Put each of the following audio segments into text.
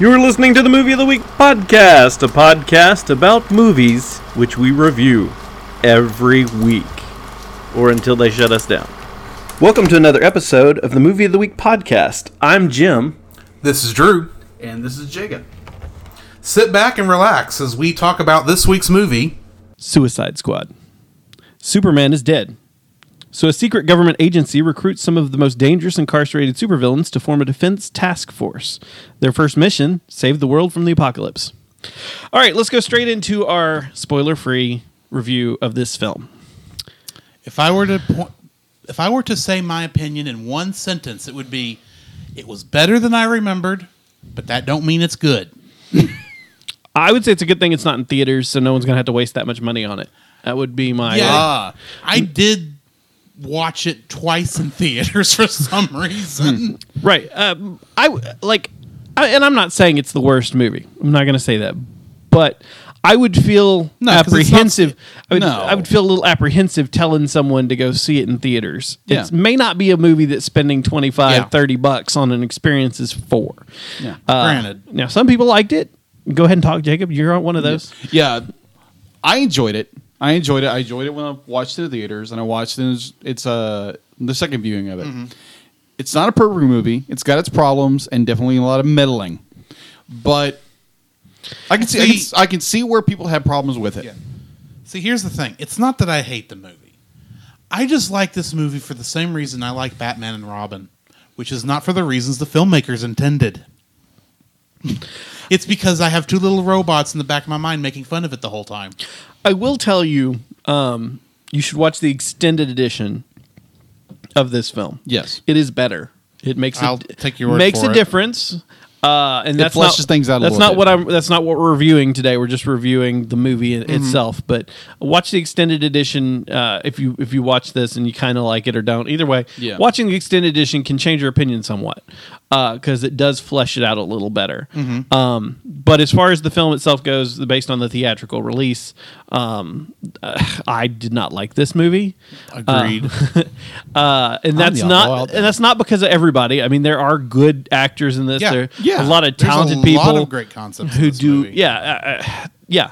You're listening to the Movie of the Week podcast, a podcast about movies which we review every week or until they shut us down. Welcome to another episode of the Movie of the Week podcast. I'm Jim. This is Drew. And this is Jacob. Sit back and relax as we talk about this week's movie. Suicide Squad. Superman is dead. So a secret government agency recruits some of the most dangerous incarcerated supervillains to form a defense task force. Their first mission, save the world from the apocalypse. All right, let's go straight into our spoiler-free review of this film. If I were to point, if I were to say my opinion in one sentence, it would be, it was better than I remembered, but that don't mean it's good. I would say it's a good thing it's not in theaters, so no one's going to have to waste that much money on it. That would be my Yeah. Ah. I did watch it twice in theaters for some reason. Right. Um, I like, I, and I'm not saying it's the worst movie. I'm not going to say that, but I would feel No, it's not- apprehensive. I would, No. I would feel a little apprehensive telling someone to go see it in theaters. Yeah. It may not be a movie that spending 25, Yeah. 30 bucks on an experience is for. Yeah, Uh, granted. Now, some people liked it. Go ahead and talk, Jacob. You're one of those. Yeah, I enjoyed it. I enjoyed it. I enjoyed it when I watched it in the theaters, and I watched it. It's, it's uh, the second viewing of it. It's not a perfect movie. It's got its problems and definitely a lot of meddling, but I can see, I, can, See- I can see where people have problems with it. Yeah. See, here's the thing. It's not that I hate the movie. I just like this movie for the same reason I like Batman and Robin, which is not for the reasons the filmmakers intended. it's because I have two little robots in the back of my mind making fun of it the whole time. I will tell you, um, you should watch the extended edition of this film. Yes. it is better. It makes I'll a, take your word makes for a it. difference. Uh, and that's fleshes not, things out a That's little not bit. what I'm. That's not what we're reviewing today. We're just reviewing the movie Mm-hmm. itself. But watch the extended edition uh, if you if you watch this and you kind of like it or don't. Either way, Yeah. watching the extended edition can change your opinion somewhat because it does flesh it out a little better. Mm-hmm. Um, but as far as the film itself goes, based on the theatrical release, um, uh, I did not like this movie. Agreed. Uh, and that's not and that's not because of everybody. I mean, there are good actors in this. Yeah. There, Yeah. A lot of talented lot people of great concepts who do. movie. Yeah, uh, uh, yeah.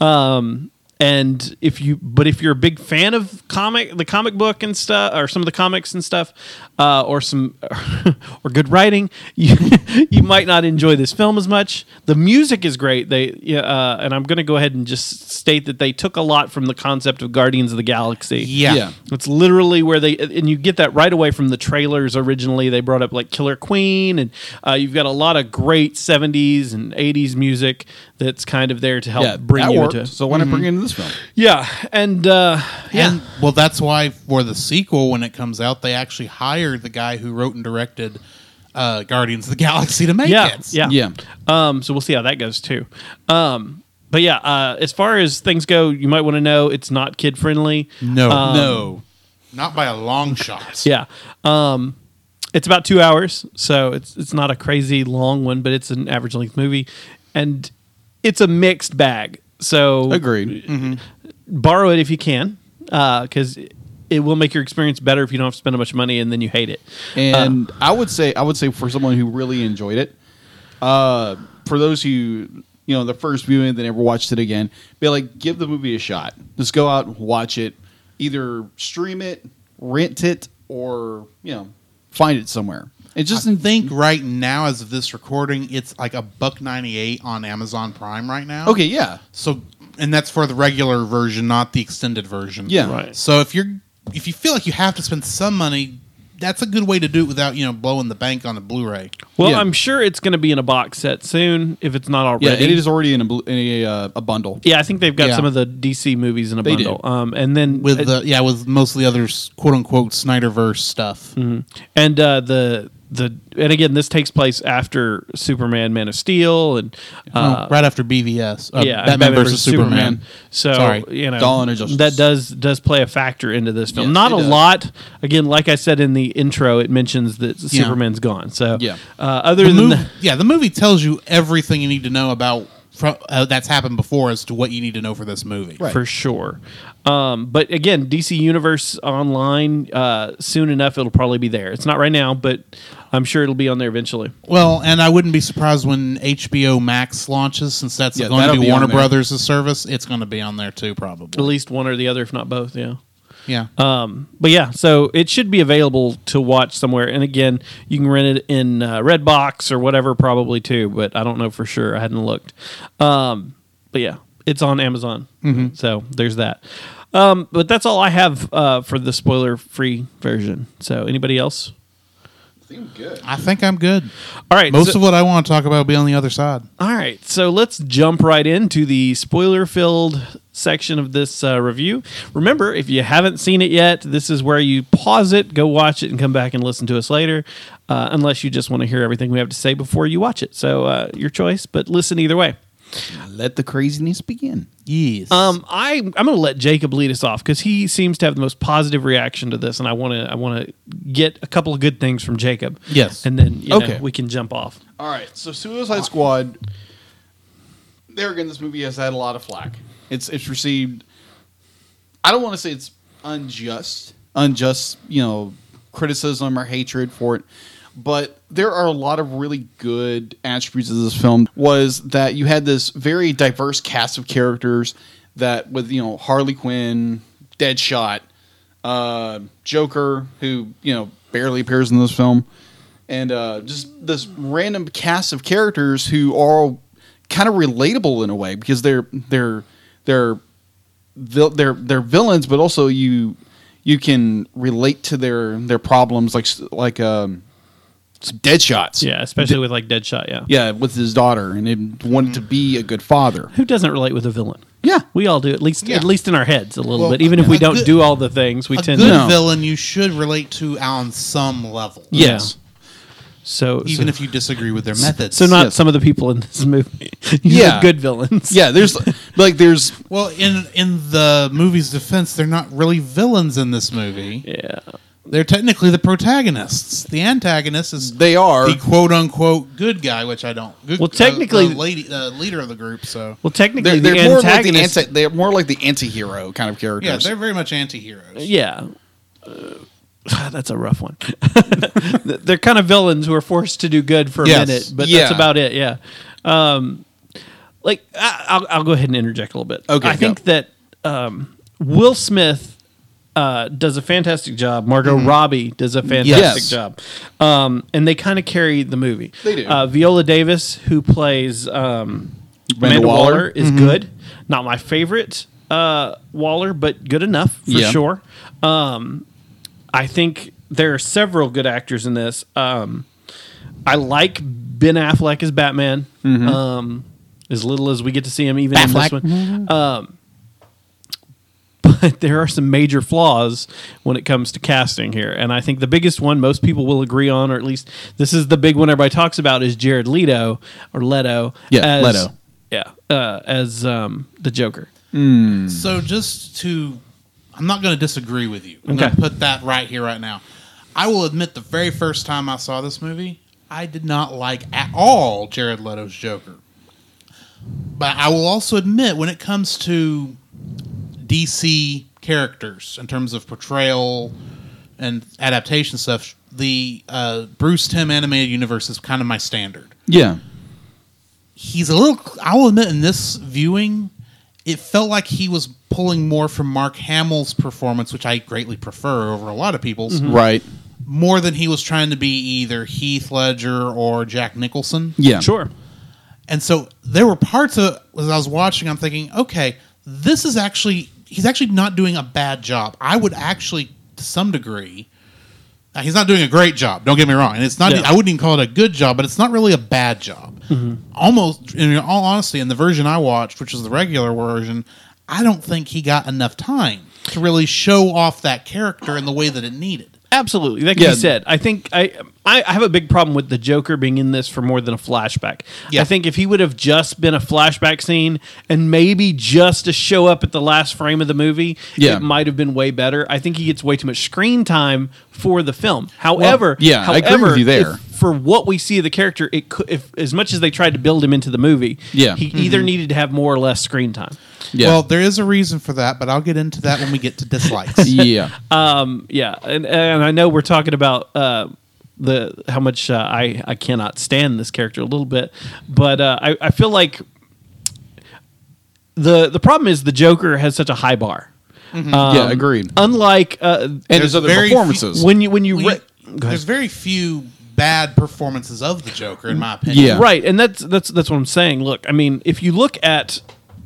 Um, and if you, but if you're a big fan of comic, the comic book and stuff, or some of the comics and stuff, uh, or some, or good writing, you you might not enjoy this film as much. The music is great. They, yeah, uh, and I'm going to go ahead and just state that they took a lot from the concept of Guardians of the Galaxy. yeah. Yeah. It's literally where they, and you get that right away from the trailers. Originally, they brought up like Killer Queen, and uh, you've got a lot of great '70s and '80s music that's kind of there to help Yeah, bring that you worked. into. So why not bring it into this film? Yeah, and uh, yeah, And well, that's why for the sequel, when it comes out, they actually hired the guy who wrote and directed uh, Guardians of the Galaxy to make yeah, it. yeah, Yeah. Um, so we'll see how that goes too. Um, but yeah, uh, as far as things go, you might want to know it's not kid friendly. No, Um, no, not by a long shot. Yeah. Um, it's about two hours, so it's it's not a crazy long one, but it's an average length movie, and it's a mixed bag. So Agreed. Mm-hmm. borrow it if you can, uh, because it will make your experience better if you don't have to spend a bunch of money and then you hate it. And uh, I would say I would say for someone who really enjoyed it, uh, for those who you know the first viewing they never watched it again, be like give the movie a shot. Just go out and watch it, either stream it, rent it, or you know find it somewhere. It just I think right now, as of this recording, it's like a buck ninety eight on Amazon Prime right now. okay, yeah, so and that's for the regular version, not the extended version. Yeah. Right. So if you're if you feel like you have to spend some money, that's a good way to do it without you know blowing the bank on the Blu-ray. Well, Yeah. I'm sure it's going to be in a box set soon if it's not already. yeah. It is already in a bl- in a, uh, a bundle. Yeah, I think they've got Yeah. some of the DC movies in a They bundle. do. Um, and then With the yeah, with most of the other quote unquote Snyderverse stuff. and uh, the the and again, this takes place after Superman, Man of Steel, and uh, right after BVS. Uh, yeah, Batman, versus Superman. So Sorry. you know Dawn of Justice. that does does play a factor into this film. Yes, Not a does. lot. Again, like I said in the intro, it mentions that Yeah. Superman's gone. So Yeah. uh, other The than mov- that, yeah, the movie tells you everything you need to know about fro- uh, that's happened before as to what you need to know for this movie. Right. for sure. Um, but again, DC Universe online uh, soon enough it'll probably be there. It's not right now, but I'm sure it'll be on there eventually. Well, and I wouldn't be surprised when HBO Max launches, since that's Yeah, going to be be on Warner there. Brothers' service. It's going to be on there too, probably. At probably. least one or the other, if not both. Yeah. Yeah. Um, but yeah, so it should be available to watch somewhere. And again, you can rent it in uh, Redbox or whatever, probably too. But I don't know for sure. I hadn't looked. Um, but yeah, it's on Amazon. So there's that. Um, but that's all I have uh, for the spoiler-free version. So anybody else? I think I'm good. I think I'm good. All right, Most so- of what I want to talk about will be on the other side. All right, so let's jump right into the spoiler filled section of this uh, review. Remember, if you haven't seen it yet, this is where you pause it, go watch it, and come back and listen to us later, uh, unless you just want to hear everything we have to say before you watch it. So, uh, your choice, but listen either way. Let the craziness begin. Yes. Um, I I'm going to let Jacob lead us off because he seems to have the most positive reaction to this, and I want to I want to get a couple of good things from Jacob. Yes. and then you know, Okay. we can jump off. All right, so Suicide Squad. There again, this movie has had a lot of flack. It's it's received. I don't want to say it's unjust, unjust, you know, criticism or hatred for it, but there are a lot of really good attributes of this film. Was that you had this very diverse cast of characters that with you know Harley Quinn, Deadshot, uh, Joker, who you know barely appears in this film, and uh, just this random cast of characters who are kind of relatable in a way because they're they're they're they're they're villains, but also you you can relate to their their problems like like um, Deadshot's. Yeah, especially with like Deadshot. Yeah, yeah, with his daughter, and it wanted to be a good father. who doesn't relate with a villain? Yeah, We all do at least Yeah. at least in our heads a little Well, bit. Even if we a don't good- do all the things, we a tend good to. No. villain you should relate to on some level. yes. So Even so, if you disagree with their methods. so not Yes. some of the people in this movie. These Yeah. good villains. Yeah, there's like there's Well, in in the movie's defense, they're not really villains in this movie. yeah. They're technically the protagonists. The antagonist is they are the quote unquote good guy, which I don't. Good, Well, technically- uh, the lady, uh, leader of the group. So Well, technically, they're, they're more like the anti, they're more like the anti-hero kind of characters. yeah, they're very much anti-heroes. yeah. Uh, that's a rough one. they're kind of villains who are forced to do good for a Yes. minute, but Yeah. that's about it. Yeah. Um, like I, I'll, I'll go ahead and interject a little bit. Okay, I go. think that um, Will Smith uh, does a fantastic job. Margot Robbie does a fantastic Mm-hmm. Yes. job, um, and they kind of carry the movie. They do. Uh, Viola Davis, who plays um, Amanda Amanda Waller, Waller. is good. Not my favorite uh, Waller, but good enough for Yeah. sure. Um, I think there are several good actors in this. Um, I like Ben Affleck as Batman. Um, as little as we get to see him, even in this one. Um, but there are some major flaws when it comes to casting here, and I think the biggest one most people will agree on, or at least this is the big one everybody talks about, is Jared Leto or Leto. Yeah, as, Leto. Yeah, uh, as um, the Joker. So just to, I'm not going to disagree with you. I'm Okay. going to put that right here, right now. I will admit, the very first time I saw this movie, I did not like at all Jared Leto's Joker. But I will also admit, when it comes to DC characters in terms of portrayal and adaptation stuff, the uh, Bruce Timm animated universe is kind of my standard yeah. he's a little i will admit in this viewing it felt like he was pulling more from mark hamill's performance which i greatly prefer over a lot of people's Right. more than he was trying to be either heath ledger or jack nicholson Yeah. Sure. and so there were parts of as i was watching i'm thinking okay this is actually he's actually not doing a bad job. I would actually to some degree now, he's not doing a great job don't get me wrong. And it's not Yeah. i wouldn't even call it a good job but it's not really a bad job. Mm-hmm. Almost in all honesty in the version i watched which is the regular version i don't think he got enough time to really show off that character in the way that it needed Absolutely, that can Yeah. be said. I think I, I have a big problem with the Joker being in this for more than a flashback. Yeah. I think if he would have just been a flashback scene and maybe just to show up at the last frame of the movie, Yeah. it might have been way better. I think he gets way too much screen time for the film. However, yeah, I agree however, with you there. if- for what we see of the character, it could, if as much as they tried to build him into the movie, Yeah. he either needed to have more or less screen time. Yeah. well there is a reason for that but i'll get into that when we get to dislikes yeah. Um, yeah, and, and I know we're talking about uh, the how much uh, I I cannot stand this character a little bit, but uh, I I feel like the the problem is the Joker has such a high bar. Mm-hmm. Um, yeah, agreed. Unlike uh, And There's his other very few- performances. when you when you re- you- there's very few bad performances of the Joker, in my opinion. Yeah. Right, and that's that's that's what I'm saying. Look, I mean, if you look at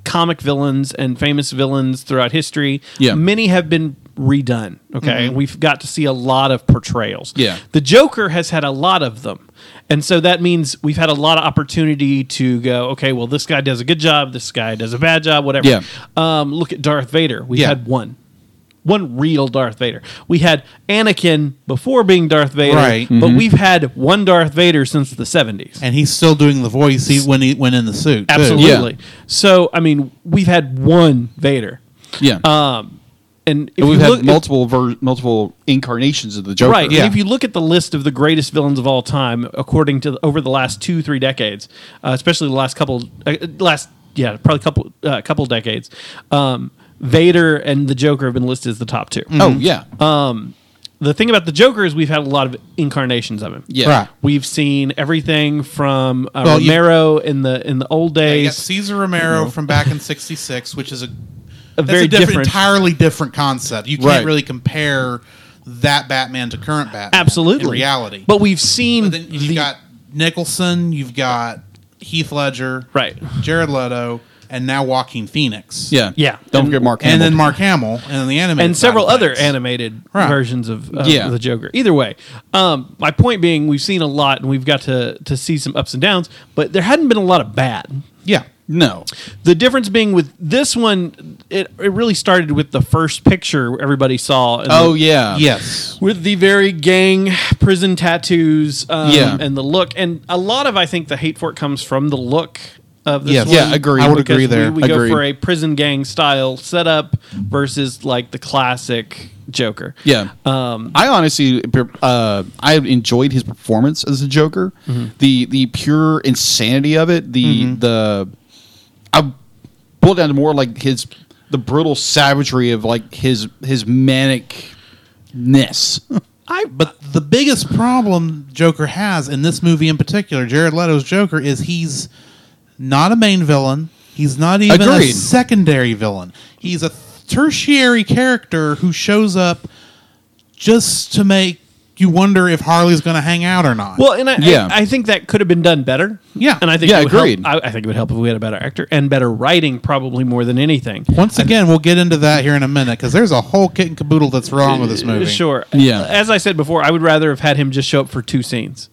comic villains and famous villains throughout history, Yeah. many have been redone. Okay, and we've got to see a lot of portrayals. Yeah. the Joker has had a lot of them, and so that means we've had a lot of opportunity to go. Okay, well, this guy does a good job. This guy does a bad job. Whatever. Yeah. Um, look at Darth Vader. We Yeah. had one. One real Darth Vader. We had Anakin before being Darth Vader, Right. but we've had one Darth Vader since the 70s. and he's still doing the voice he, when he went in the suit. too. Absolutely. So, I mean, we've had one Vader. yeah. Um, and if and we've you had look, multiple ver- multiple incarnations of the Joker. right, Yeah. and if you look at the list of the greatest villains of all time, according to over the last two three decades, uh, especially the last couple, uh, last yeah, probably couple uh, couple decades, um, Vader and the Joker have been listed as the top two. Oh yeah. The thing about the Joker is we've had a lot of incarnations of him. yeah. Right. We've seen everything from uh, Well, you- Romero in the in the old Yeah, you got days. Cesar Romero from back in '66, which is a, that's very a different, different- entirely different concept. You can't Right. really compare that Batman to current Batman. Absolutely, in reality. But we've seen But then you've the- got Nicholson, you've got Heath Ledger, Right. Jared Leto, and now Joaquin Phoenix. Yeah. Yeah. Don't And- forget Mark Hamill. and then Mark Hamill, and then the animated and several other things. animated Right. versions of, of Yeah. the Joker. Either way, um, my point being, we've seen a lot, and we've got to to see some ups and downs, but there hadn't been a lot of bad. Yeah, no. The difference being with this one, it, it really started with the first picture everybody saw. Oh the- yeah. yes, with the very gang prison tattoos, um, Yeah. and the look, and a lot of I think the hate for it comes from the look of this Yes. one. Yeah, agreed. I would Because agree there. We, we go for a prison gang style setup versus like the classic Joker. Yeah. Um, I honestly, uh, I enjoyed his performance as a Joker. Mm-hmm. The the pure insanity of it. The the I boiled down to more like his the brutal savagery of like his his manicness. I But the biggest problem Joker has in this movie in particular, Jared Leto's Joker, is he's not a main villain. He's not even a secondary villain. He's a tertiary character who shows up just to make you wonder if Harley's going to hang out or not. well, and I, Yeah. I, I think that could have been done better. Yeah. and I think Yeah, it would help- agreed. I, I think it would help if we had a better actor and better writing, probably more than anything. Once again, we'll get into that here in a minute because there's a whole kit and caboodle that's wrong with this uh, movie. Sure. Yeah. As I said before, I would rather have had him just show up for two scenes.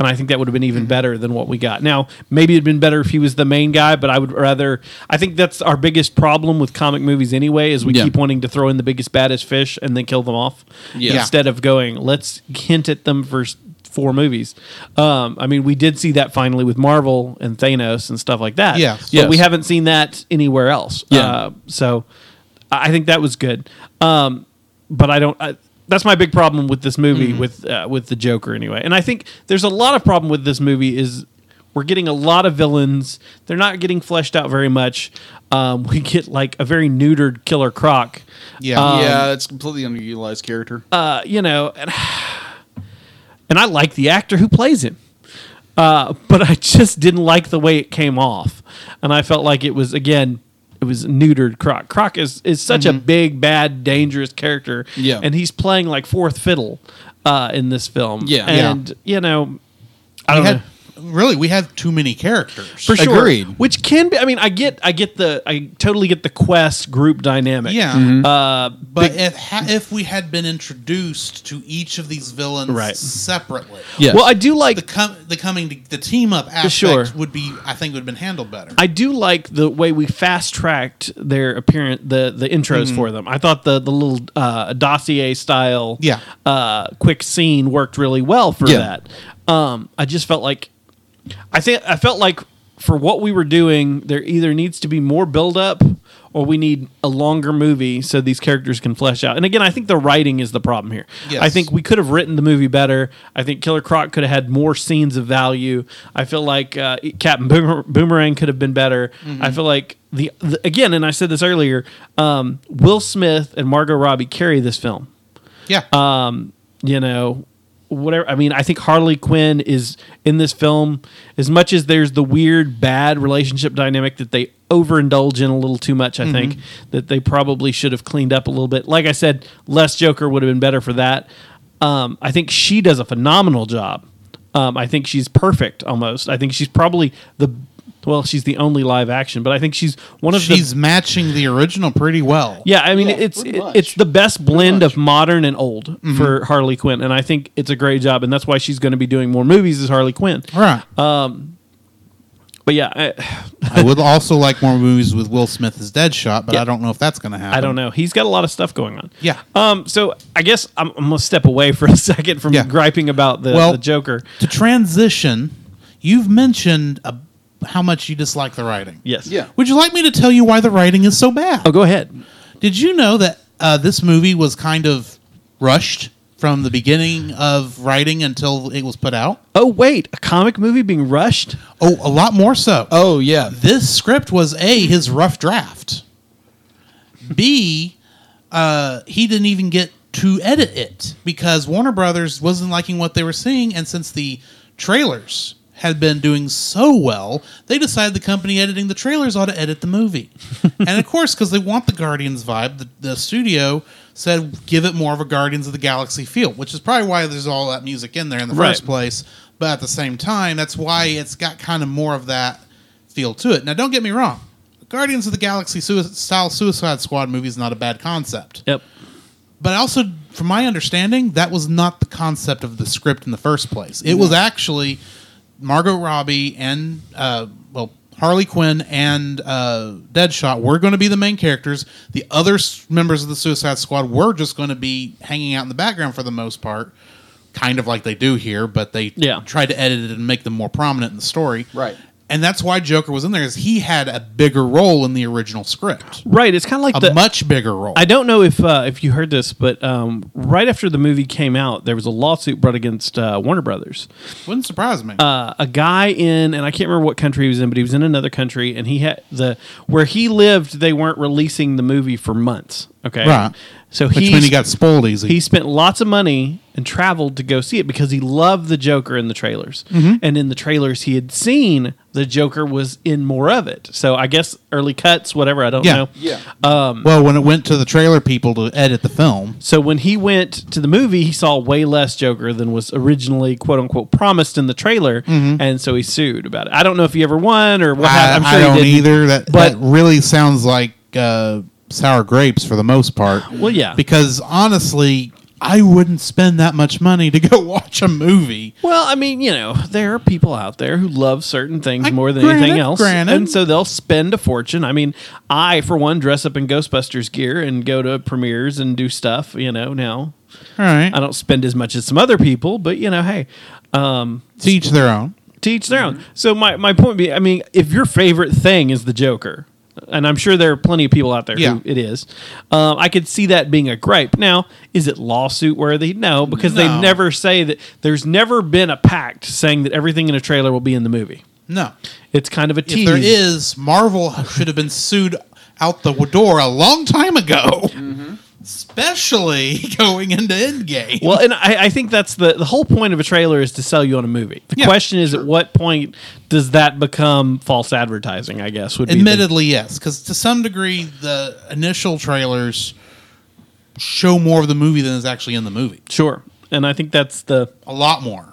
And I think that would have been even better than what we got. Now, maybe it'd been better if he was the main guy, but I would rather. I think that's our biggest problem with comic movies anyway, is we Yeah. keep wanting to throw in the biggest, baddest fish and then kill them off. Yeah. Instead of going, let's hint at them for s- four movies. Um, I mean, we did see that finally with Marvel and Thanos and stuff like that. Yeah. But Yes. we haven't seen that anywhere else. Yeah. Uh, so I I think that was good. Um, but I don't. I, that's my big problem with this movie with uh, with the Joker anyway. And I think there's a lot of problem with this movie is we're getting a lot of villains. They're not getting fleshed out very much. Um, we get like a very neutered Killer Croc. Yeah. Um, yeah, it's completely underutilized character. Uh, you know, and, and I like the actor who plays him. Uh, but I just didn't like the way it came off, and I felt like it was again, it was neutered. Croc. Croc is is such a big, bad, dangerous character. Yeah. and he's playing like fourth fiddle uh, in this film. Yeah. and you know, I We don't had, know. Really, we have too many characters. For sure, Agreed. which can be. I mean, I get, I get the, I totally get the quest group dynamic. Yeah. Uh, But if ha- if we had been introduced to each of these villains Right. separately, Yes. well, I do like the com- the coming to, the team up aspect Sure. would be I think would have been handled better. I do like the way we fast tracked their appearance, the the intros for them. I thought the the little uh, dossier style, Yeah. uh, quick scene worked really well for Yeah. that. Um, I just felt like, I think I felt like for what we were doing, there either needs to be more build up or we need a longer movie so these characters can flesh out. And again, I think the writing is the problem here. Yes. I think we could have written the movie better. I think Killer Croc could have had more scenes of value. I feel like uh, Captain Boomer- Boomerang could have been better. I feel like the, the again, and I said this earlier. Um, Will Smith and Margot Robbie carry this film. yeah. Um, you know, whatever. I mean, I think Harley Quinn is in this film as much as there's the weird bad relationship dynamic that they overindulge in a little too much. I think that they probably should have cleaned up a little bit. Like I said, less Joker would have been better for that. Um, I think she does a phenomenal job. Um, I think she's perfect almost. I think she's probably the well, she's the only live action, but I think she's one of the She's matching the original pretty well. yeah, I mean Yeah, it's it- it's the best blend of modern and old for Harley Quinn, and I think it's a great job, and that's why she's going to be doing more movies as Harley Quinn. All right. But yeah, I, I would also like more movies with Will Smith as Deadshot, but Yeah. I don't know if that's going to happen. I don't know. He's got a lot of stuff going on. Yeah. Um. So I guess I'm, I'm gonna step away for a second from Yeah. griping about the, Well- the Joker. To transition, you've mentioned uh, how much you dislike the writing. Yes. Yeah. Would you like me to tell you why the writing is so bad? Oh, go ahead. Did you know that uh, this movie was kind of rushed from the beginning of writing until it was put out? Oh wait, a comic movie being rushed. Oh, a lot more so. Oh yeah, this script was a his rough draft. B, uh, he didn't even get to edit it because Warner Brothers wasn't liking what they were seeing, and since the trailers had been doing so well, they decided the company editing the trailers ought to edit the movie. and of course, because they want the Guardians vibe, the, the studio said give it more of a Guardians of the Galaxy feel, which is probably why there's all that music in there in the Right. first place. But at the same time, that's why it's got kind of more of that feel to it. Now, don't get me wrong. Guardians of the Galaxy sui- style Suicide Squad movie is not a bad concept. Yep. But also, from my understanding, that was not the concept of the script in the first place. It was actually Margot Robbie and, uh, well, Harley Quinn and uh, Deadshot were going to be the main characters. The other members of the Suicide Squad were just going to be hanging out in the background for the most part, kind of like they do here, but they Yeah. tried to edit it and make them more prominent in the story. Right. And that's why Joker was in there, is he had a bigger role in the original script. Right. It's kind of like A the much bigger role. I don't know if uh, if you heard this, but um, right after the movie came out, there was a lawsuit brought against uh, Warner Brothers. Wouldn't surprise me. Uh, a guy in, and I can't remember what country he was in, but he was in another country, and he had the where he lived. They weren't releasing the movie for months. Okay, Right. So he means he got spoiled easy. he spent lots of money and traveled to go see it because he loved the Joker in the trailers. Mm-hmm. And in the trailers, he had seen the Joker was in more of it. So I guess early cuts, whatever. I don't Yeah. know. yeah. well, when it went to the trailer people to edit the film, So when he went to the movie, he saw way less Joker than was originally "quote unquote" promised in the trailer, and so he sued about it. I don't know if he ever won or what. Mm-hmm. I, happened. I'm I sure don't he didn't. either. That but- that really sounds like uh, sour grapes for the most part. Well, yeah. Because honestly, I wouldn't spend that much money to go watch a movie. Well, I mean, you know, there are people out there who love certain things I- more than granted, anything else, granted. and so they'll spend a fortune. I mean, I, for one, dress up in Ghostbusters gear and go to premieres and do stuff. You know, now All right, I don't spend as much as some other people, but you know, hey, um, to each their own. to each their own. So my my point be, I mean, if your favorite thing is the Joker, and I'm sure there are plenty of people out there Yeah. who it is, um, I could see that being a gripe. Now, is it lawsuit worthy? No, because they never say that. There's never been a pact saying that everything in a trailer will be in the movie. No, It's kind of a if there is, Marvel should have been sued out the door a long time ago. Especially going into Endgame. Well, and I, I think that's the the whole point of a trailer is to sell you on a movie. The Yeah, question is, at what point does that become false advertising? I guess would be the- Admittedly, yes, because to some degree, the initial trailers show more of the movie than is actually in the movie. sure. And I think that's the A lot more.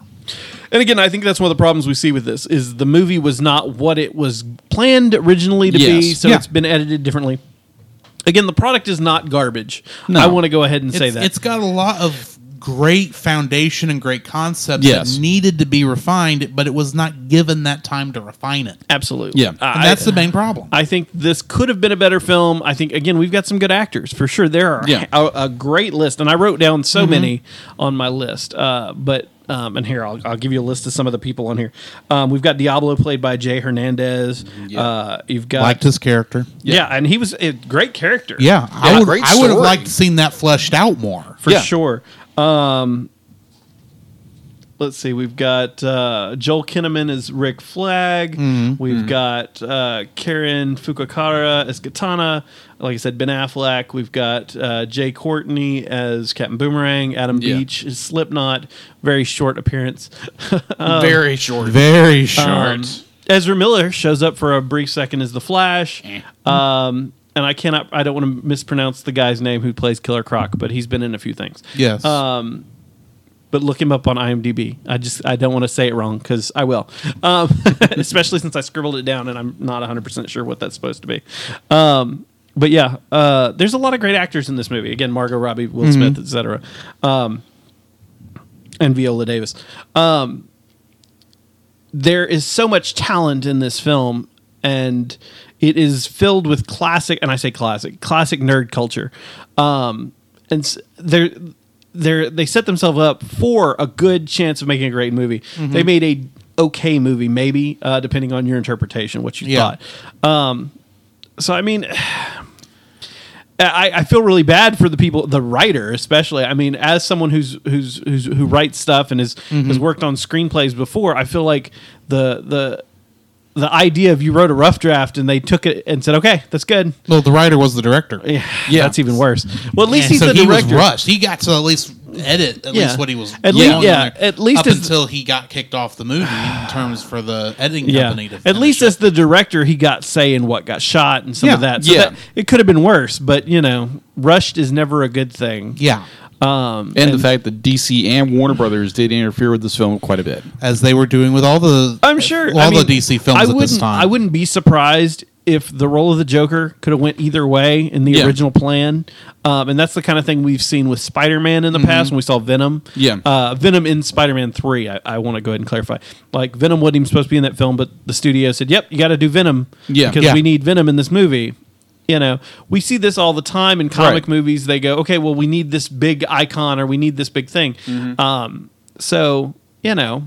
And again, I think that's one of the problems we see with this is the movie was not what it was planned originally to be, so Yeah. it's been edited differently. Again, the product is not garbage. No. I want to go ahead and say It's, that. it's got a lot of great foundation and great concepts Yes. that needed to be refined, but it was not given that time to refine it. Absolutely. Yeah. And that's the main problem. I think this could have been a better film. I think again we've got some good actors for sure. There are Yeah. a, a great list, and I wrote down so Mm-hmm. many on my list. Uh, but um, and here I'll, I'll give you a list of some of the people on here. Um, we've got Diablo played by Jay Hernandez. Yeah. Uh, you've got Liked his character. yeah. and he was a great character. Yeah, I would. great I would have liked to seen that fleshed out more. for Yeah. sure. Um, let's see. We've got uh, Joel Kinnaman as Rick Flag. We've got uh, Karen Fukuhara as Katana. Like I said, Ben Affleck. We've got uh, Jai Courtney as Captain Boomerang. Adam Yeah. Beach as Slipknot. Very short appearance. Very short. Very short. Um, Ezra Miller shows up for a brief second as the Flash. Um, and I cannot, I don't want to mispronounce the guy's name who plays Killer Croc, but he's been in a few things. yes. Um, but look him up on IMDb. I just, I don't want to say it wrong because I will. Um, especially since I scribbled it down and I'm not 100% sure what that's supposed to be. Um, but yeah, uh, there's a lot of great actors in this movie. Again, Margot Robbie, Will Smith, etc. Um, and Viola Davis. Um, there is so much talent in this film and it is filled with classic and i say classic classic nerd culture um, and they're they're they set themselves up for a good chance of making a great movie they made a okay movie maybe uh, depending on your interpretation what you Yeah. thought um, so i mean I, I feel really bad for the people, the writer especially. I mean, as someone who's who's, who's who writes stuff and has mm-hmm. has worked on screenplays before, I feel like the the the idea of you wrote a rough draft and they took it and said, "Okay, that's good." well, the writer was the director. Yeah, that's even worse. Well, at least And he's so the he was director. rushed. He got to at least edit at Yeah. least what he was. At least- yeah, there at least up as- until he got kicked off the movie in terms for the editing yeah, company. To at least it. as the director, he got say in what got shot and some of that. So Yeah. that, it could have been worse, but you know, rushed is never a good thing. yeah, Um, And, the fact that DC and Warner Brothers did interfere with this film quite a bit. as they were doing with all the I'm sure all I mean, the DC films I at this time. I wouldn't be surprised if the role of the Joker could have went either way in the Yeah. original plan, um, and that's the kind of thing we've seen with Spider-Man in the past when we saw Venom. Mm-hmm. Yeah. uh, Venom in Spider-Man Three. I, I want to go ahead and clarify. Like Venom wasn't even supposed to be in that film, but the studio said, "Yep, you got to do Venom Yeah. because Yeah. we need Venom in this movie." You know, we see this all the time in comic Right. movies. They go, "Okay, well, we need this big icon or we need this big thing." Mm-hmm. Um, so you know,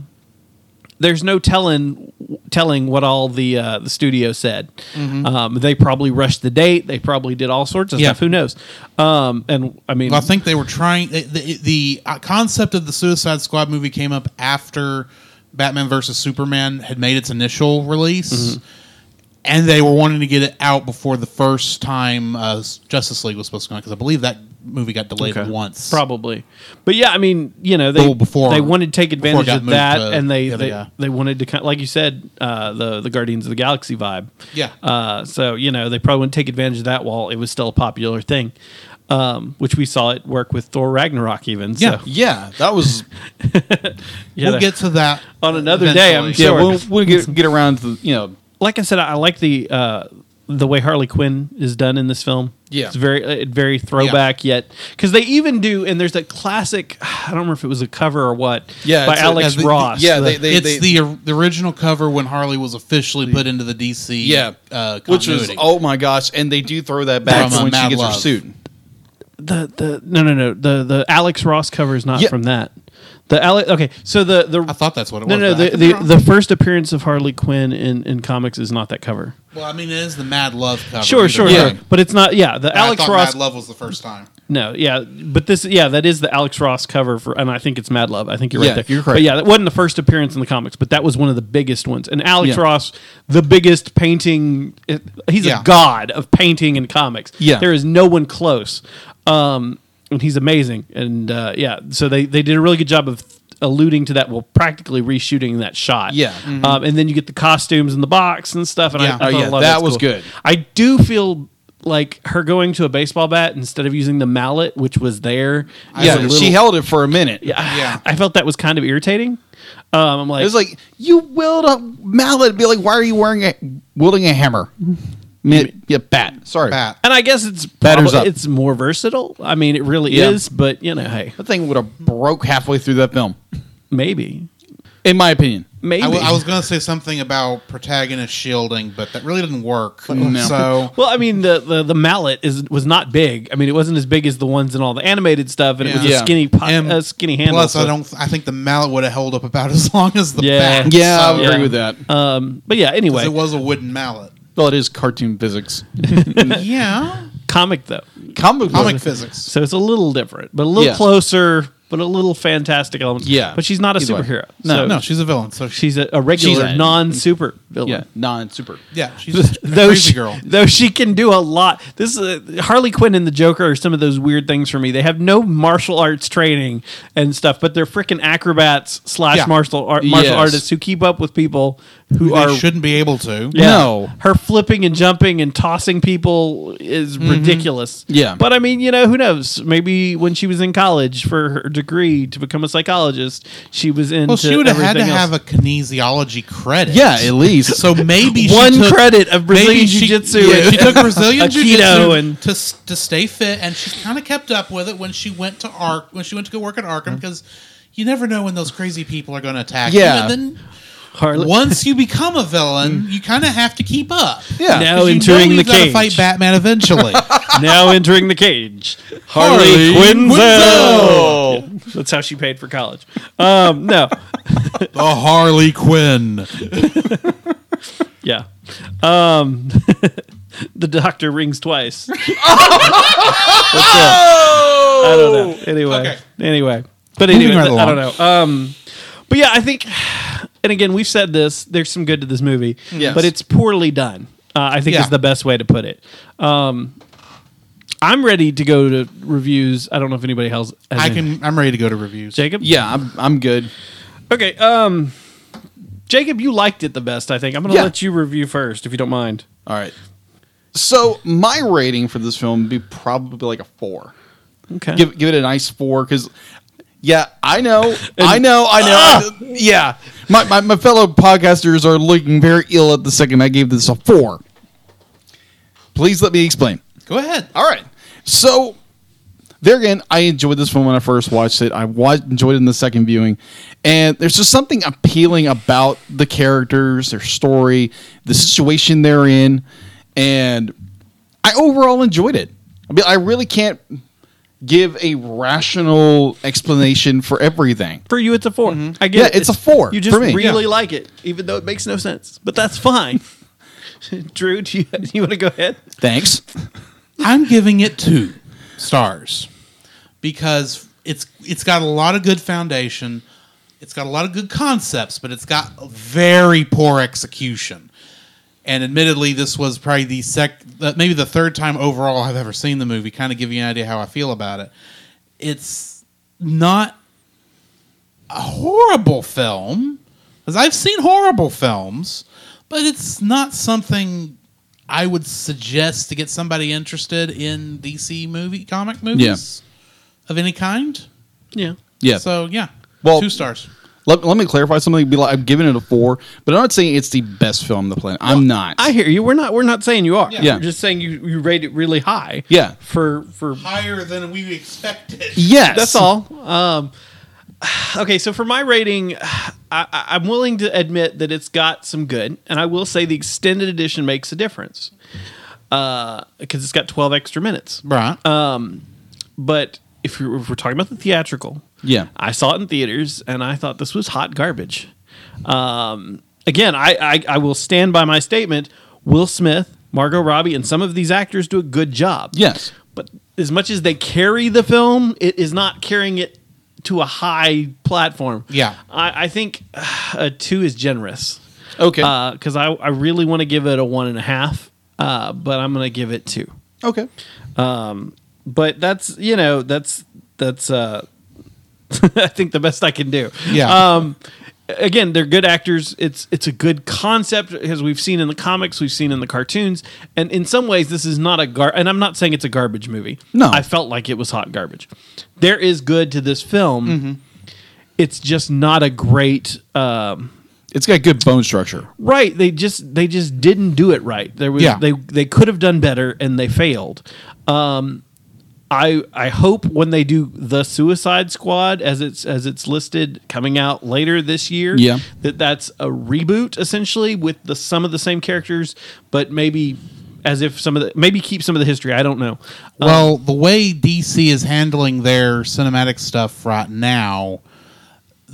there's no telling telling what all the uh, the studio said. Um, they probably rushed the date. They probably did all sorts of Yeah. stuff. Who knows? Um, and I mean, I think they were trying. The, the, the uh, concept of the Suicide Squad movie came up after Batman versus Superman had made its initial release, Mm-hmm. and they were wanting to get it out before the first time uh, Justice League was supposed to come out because I believe that movie got delayed Okay. once. Probably, but yeah, I mean, you know, they Well, before- they wanted to take before it advantage got of moved that, to and they the other they, guy. they wanted to kind like you said, uh, the the Guardians of the Galaxy vibe. Yeah. Uh, so you know, they probably wouldn't take advantage of that while it was still a popular thing, um, which we saw it work with Thor Ragnarok even. Yeah. So, Yeah, that was. yeah, we'll get to that On another day, I'm eventually. Yeah, Sure. we'll, we'll get, get around to the, you know. like I said, I like the uh, the way Harley Quinn is done in this film. Yeah. it's very uh, very throwback yet because they even do and there's that classic. I don't remember if it was a cover or what. Yeah, by it's a- Alex the- Ross. yeah, the- they- they- it's the the original cover when Harley was officially put into the DC. Yeah, uh, which was oh my gosh, and they do throw that back From, when she Mad gets her suit. the the no no no the the Alex Ross cover is not Yeah. from that. The Alex okay, so the the I thought that's what it no was. no no, the the, the first appearance of Harley Quinn in in comics is not that cover. Well, I mean, it is the Mad Love cover. Sure sure sure, but it's not. Yeah, the And I Alex thought Ross Mad Love was the first time. No, yeah, but this, yeah, that is the Alex Ross cover for, and I think it's Mad Love. I think you're right Yeah, there. you're correct. But yeah, that wasn't the first appearance in the comics, but that was one of the biggest ones. And Alex Yeah. Ross, the biggest painting, he's Yeah. a god of painting and comics. Yeah. there is no one close, um, and he's amazing. And uh, yeah, so they they did a really good job of alluding to that. Well, practically reshooting that shot. Yeah. um, and then you get the costumes in the box and stuff. And Yeah. I, I Oh, thought yeah, a lot that that's was cool. good. I do feel like her going to a baseball bat instead of using the mallet, which was there Yeah, a little- she held it for a minute. Yeah, Yeah. I felt that was kind of irritating. Um, I'm like, It was like you wield a mallet. Be like, why are you wearing a wielding a hammer? Mi- yeah, bat. Sorry, Bat. and I guess it's Batter's probably, up. it's more versatile. I mean, it really Yeah. is, but you know, hey, That thing would have broke halfway through that film, maybe, in my opinion. maybe. I, w- I was going to say something about protagonist shielding, but that really didn't work. No. So well, I mean, the, the the mallet is was not big. I mean, it wasn't as big as the ones in all the animated stuff, and it was Yeah. a skinny, po- And a skinny handle. plus, so- I don't. I think the mallet would have held up about as long as the Yeah. bat. Yeah, I so- would agree with that. Um, but yeah, anyway, it was a wooden mallet. Well, it is cartoon physics. yeah, comic though, Comic, comic book- physics. so it's a little different, but a little Yeah. closer. but a little fantastic element. Yeah. but she's not a Either way. superhero. No, So no, she's a villain. So she, she's a, a regular She's a- non-super villain. Yeah, non super. yeah, she's a though crazy she, girl. though she can do a lot. This is uh, Harley Quinn and the Joker are some of those weird things for me. They have no martial arts training and stuff, but they're freaking acrobats slash Yeah. martial art, martial Yes. artists who keep up with people who They are shouldn't be able to. Yeah. No. her flipping and jumping and tossing people is ridiculous. Mm-hmm. Yeah. but I mean, you know, who knows? Maybe when she was in college for her degree to become a psychologist, she was in. Well, she would have had to else. have a kinesiology credit. Yeah, at least. So maybe she One took- credit of Brazilian Jiu-Jitsu Yeah, she took Brazilian jiu-jitsu and- to to stay fit, and she's kind of kept up with it when she went to Ark when she went to go work at Arkham because you never know when those crazy people are going to attack you. Yeah. And then Harley. once you become a villain, you kind of have to keep up. Yeah. Now 'Cause you entering know the you've gotta cage. fight Batman eventually. now entering the cage. Harley Quinzel. Yeah, that's how she paid for college. Um, no, the Harley Quinn. yeah. Um, the doctor rings twice. That's it. I don't know. Anyway, Okay. anyway, but Moving anyway, right th- I don't know. Um, but yeah, I think, and again, we've said this. There's some good to this movie, Yes. but it's poorly done. Uh, I think Yeah. is the best way to put it. Um, I'm ready to go to reviews. I don't know if anybody else. Has I any- can. I'm ready to go to reviews. Jacob. Yeah, I'm I'm good. Okay. Um, Jacob, you liked it the best. I think I'm going to Yeah. let you review first, if you don't mind. All right. So my rating for this film would be probably like a four. Okay. Give give it a nice four because, yeah, I know, I know, I know. yeah, my, my my fellow podcasters are looking very ill at the second I gave this a four. Please let me explain. Go ahead. All right. So there again, I enjoyed this one when I first watched it. I wa- enjoyed it in the second viewing, and there's just something appealing about the characters, their story, the situation they're in, and I overall enjoyed it. I mean, I really can't give a rational explanation for everything. For you, it's a 4 I get Mm-hmm. Yeah, it. it's a four You just for me. really like it, even though it makes no sense. But that's fine. Drew, do you, do you want to go ahead? Thanks. I'm giving it two stars because it's it's got a lot of good foundation. It's got a lot of good concepts, but it's got very poor execution. And admittedly, this was probably the sec, uh, maybe the third time overall I've ever seen the movie. Kind of give you an idea how I feel about it. It's not a horrible film, because I've seen horrible films, but it's not something I would suggest to get somebody interested in DC movie comic movies of any kind. Yeah. Yeah. So yeah, Well- two stars. Let, let me clarify something. Be like, I'm giving it a four, but I'm not saying it's the best film on the planet. I'm not. I hear you. We're not. We're not saying you are. Yeah. We're just saying you, you rate it really high. Yeah. For for Higher than we expected. yes, That's all. Um, okay, so for my rating, I, I- I'm willing to admit that it's got some good, and I will say the extended edition makes a difference Uh because it's got 12 extra minutes. Right. Um, but if, you're, if we're talking about the theatrical, Yeah. I saw it in theaters, and I thought this was hot garbage. Um, again, I, I I will stand by my statement. Will Smith, Margot Robbie, and some of these actors do a good job. Yes. But as much as they carry the film, it is not carrying it to a high platform. Yeah. I, I think uh, a two is generous Okay. because I, I really want to give it a one and a half, uh, but I'm going to give it two. okay. But that's you know that's that's uh, I think the best I can do. Yeah. Um, again, they're good actors. It's it's a good concept as we've seen in the comics, we've seen in the cartoons, and in some ways, this is not a gar. And I'm not saying it's a garbage movie. No. I felt like it was hot garbage. There is good to this film. It's just not a great. Um, It's got good bone structure. Right. They just they just didn't do it right. There was Yeah. they they could have done better and they failed. Um I I hope when they do the Suicide Squad as it's as it's listed coming out later this year Yeah. that that's a reboot essentially with the some of the same characters but maybe as if some of the maybe keep some of the history. I don't know. Well, um, the way DC is handling their cinematic stuff right now,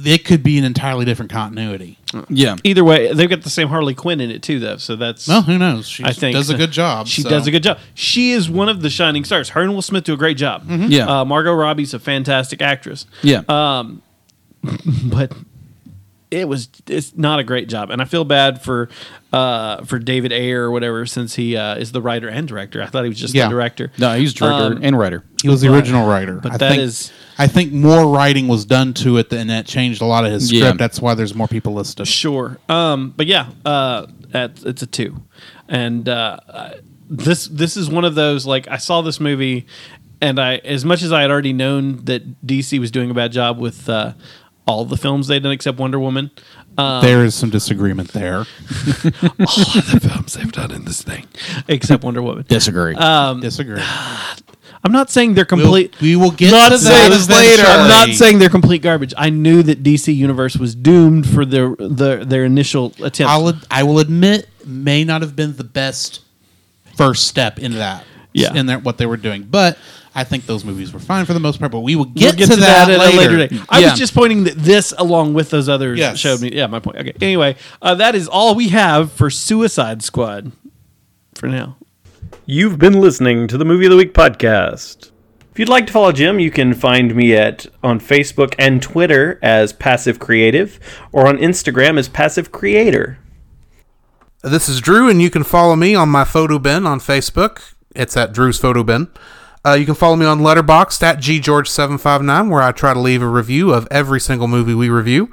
it could be an entirely different continuity. Yeah. Either way, they've got the same Harley Quinn in it too, though. So that's Well, who knows? She I think does a good job. She so. does a good job. She is one of the shining stars. Her and Will Smith do a great job. Yeah. Uh, Margot Robbie's a fantastic actress. Yeah. Um, but it was it's not a great job, and I feel bad for uh for David Ayer or whatever since he uh, is the writer and director. I thought he was just Yeah. the director. no, he's director Um, and writer. He was the Right. original writer. But I that think, is- I think more writing was done to it, and that changed a lot of his Yeah. script. That's why there's more people listed. Sure. Um, but yeah, uh, at, it's a two, and uh, uh, this this is one of those like I saw this movie, and I as much as I had already known that DC was doing a bad job with uh, all the films they'd done except Wonder Woman. Um, there is some disagreement there. all of the films they've done in this thing, except Wonder Woman. Disagree. Um, Disagree. I'm not saying they're We'll- complete. we will get not to saying- that eventually. I'm not saying they're complete garbage. I knew that DC Universe was doomed for their their, their initial attempt. I'll I will admit may not have been the best first step into that. Yeah. in that what they were doing, but I think those movies were fine for the most part. But we will We'll get, to, that, at later. a later date. I Yeah. was just pointing that this, along with those others, Yes. showed me. Yeah, my point. Okay. Anyway, uh, that is all we have for Suicide Squad for now. You've been listening to the Movie of the Week podcast. If you'd like to follow Jim, you can find me at on Facebook and Twitter as Passive Creative, or on Instagram as Passive Creator. This is Drew, and you can follow me on my photo bin on Facebook. It's at Drew's Photo Bin. Uh, you can follow me on Letterboxd at ggeorge759, where I try to leave a review of every single movie we review.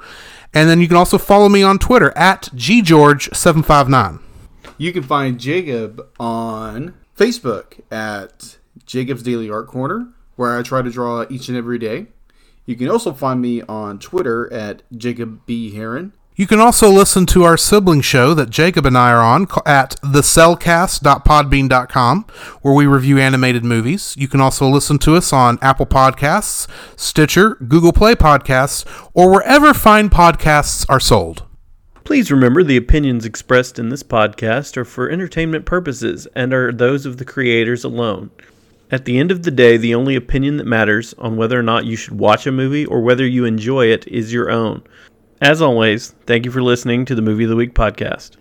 And then you can also follow me on Twitter at ggeorge759. You can find Jacob on Facebook at Jacob's Daily Art Corner, where I try to draw each and every day. You can also find me on Twitter at Jacob B. Heron. You can also listen to our sibling show that Jacob and I are on at thecellcast.podbean.com, where we review animated movies. You can also listen to us on Apple Podcasts, Stitcher, Google Play Podcasts, or wherever fine podcasts are sold. Please remember the opinions expressed in this podcast are for entertainment purposes and are those of the creators alone. At the end of the day, the only opinion that matters on whether or not you should watch a movie or whether you enjoy it is your own. As always, thank you for listening to the Movie of the Week podcast.